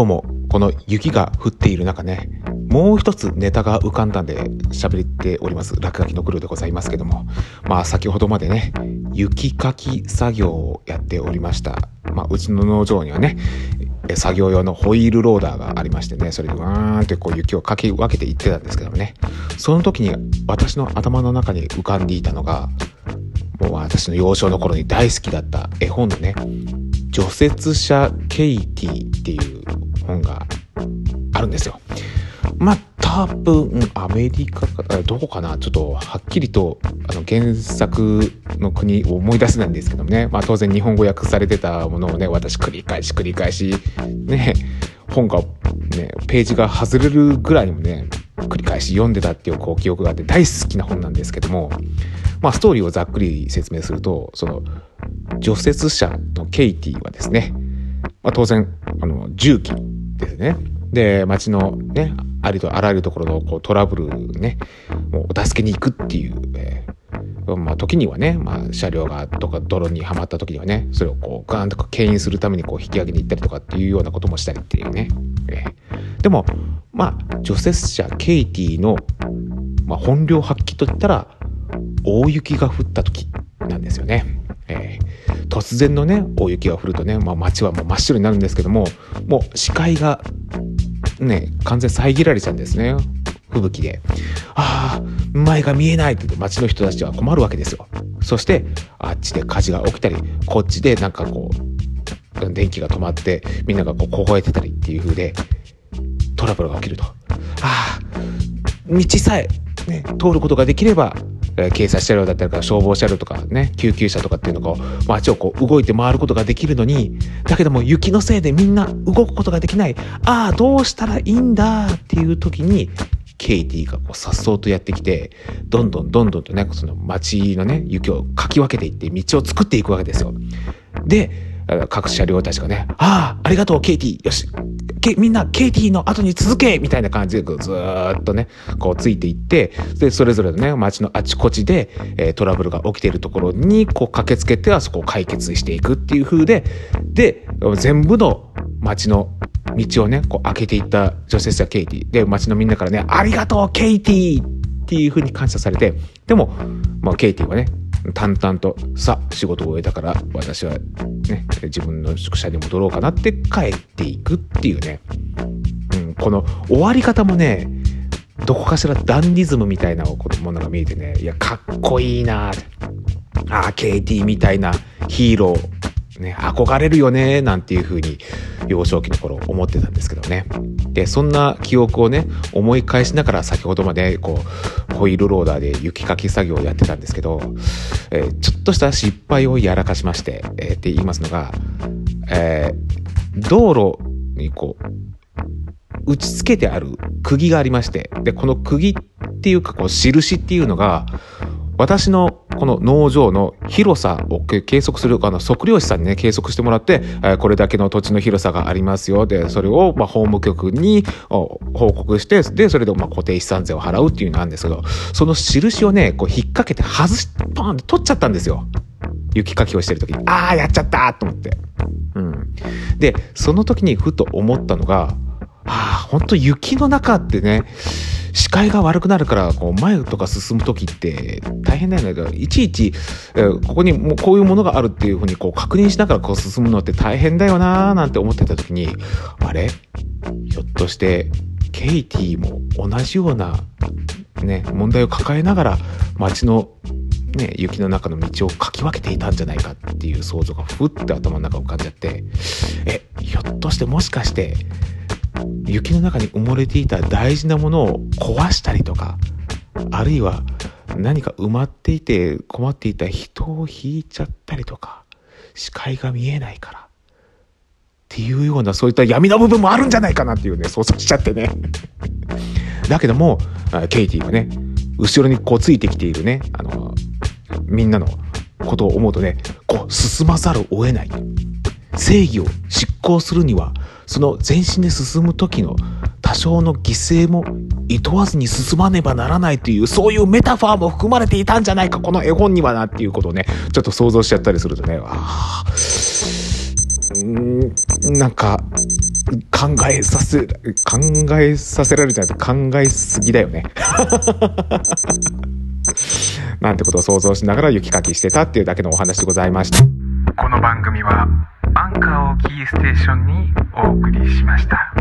どうも、この雪が降っている中ね、もう一つネタが浮かんだんで喋っております。落書きのクルーでございますけども。まあ先ほどまでね、雪かき作業をやっておりました。まあうちの農場にはね、作業用のホイールローダーがありましてね、それでわーんってこう雪をかき分けていってたんですけどもね、その時に私の頭の中に浮かんでいたのが、もう私の幼少の頃に大好きだった絵本のね、除雪車ケイティっていう本があるんですよ。まあ多分アメリカかどこかな？ちょっとはっきりとあの原作の国を思い出せないんですけどもね、まあ、当然日本語訳されてたものをね私繰り返し繰り返しね本がねページが外れるぐらいにもね繰り返し読んでたっていうこう記憶があって大好きな本なんですけども、まあ、ストーリーをざっくり説明するとその除雪車のケイティはですね、まあ、当然あの重機ですね。で町のねありとあらゆるところのこうトラブルねもうお助けに行くっていう、えー、まあ時にはね、まあ、車両がとか泥にはまった時にはねそれをこうガーンとか牽引するためにこう引き上げに行ったりとかっていうようなこともしたりっていうね、えー、でもまあ除雪車ケイティの、まあ、本領発揮といったら大雪が降った時なんですよね。突然のね大雪が降るとね、まあ、街はもう真っ白になるんですけどももう視界がね完全遮られちゃうんですね。吹雪で。ああ前が見えないって街の人たちは困るわけですよ。そしてあっちで火事が起きたりこっちでなんかこう電気が止まってみんながこう凍えてたりっていう風でトラブルが起きると。ああ道さえ、ね、通ることができればえ警察車両だったり消防車両とかね救急車とかっていうのが街をこう動いて回ることができるのにだけども雪のせいでみんな動くことができないああどうしたらいいんだっていう時にケイティがこう颯爽とやってきてどんどんどんどんとねその街のね雪をかき分けていって道を作っていくわけですよ。で各車両たちがね、ああ、ありがとう、ケイティ。よし、みんな、ケイティの後に続けみたいな感じで、ずっとね、こうついていって、で、それぞれのね、街のあちこちで、えー、トラブルが起きているところに、こう駆けつけてはそこを解決していくっていう風で、で、全部の街の道をね、こう開けていった女性者ケイティ。で、街のみんなからね、ありがとう、ケイティっていう風に感謝されて、でも、まあ、ケイティはね、淡々とさあ仕事を終えたから私はね自分の宿舎に戻ろうかなって帰っていくっていうね、うん、この終わり方もねどこかしらダンディズムみたいなものが見えてねいやかっこいいなああ KT みたいなヒーローね、憧れるよね、なんていうふうに幼少期の頃思ってたんですけどね。で、そんな記憶をね、思い返しながら先ほどまで、こう、ホイールローダーで雪かき作業をやってたんですけど、えー、ちょっとした失敗をやらかしまして、えー、って言いますのが、えー、道路にこう、打ち付けてある釘がありまして、で、この釘っていうか、こう、印っていうのが、私のこの農場の広さを計測するあの測量士さんにね計測してもらって、えこれだけの土地の広さがありますよ。でそれをま法務局に報告してでそれでま固定資産税を払うっていうのなんですけどその印をねこう引っ掛けて外しパーンって取っちゃったんですよ。雪かきをしてる時に。ああやっちゃったと思って。うん、でその時にふと思ったのがああ本当雪の中ってね視界が悪くなるからこう前とか進む時って大変だよね。だからいちいち、えー、ここにもうこういうものがあるっていうふうにこう確認しながらこう進むのって大変だよなーなんて思ってた時にあれ？ひょっとしてケイティも同じようなね問題を抱えながら街のね、雪の中の道をかき分けていたんじゃないかっていう想像がふって頭の中浮かんじゃってえひょっとしてもしかして雪の中に埋もれていた大事なものを壊したりとかあるいは何か埋まっていて困っていた人を引いちゃったりとか視界が見えないからっていうようなそういった闇の部分もあるんじゃないかなっていうね想像しちゃってね。だけどもケイティはね後ろにこうついてきているねあのみんなのことを思うとねこう進まざるを得ない。正義を執行するにはその前進で進む時の多少の犠牲もいとわずに進まねばならないというそういうメタファーも含まれていたんじゃないかこの絵本にはなっていうことをねちょっと想像しちゃったりするとねあなんか考えさせ考えさせられるじゃなくて考えすぎだよね。なんてことを想像しながら雪かきしてたっていうだけのお話でございました。この番組はステーションにお送りしました。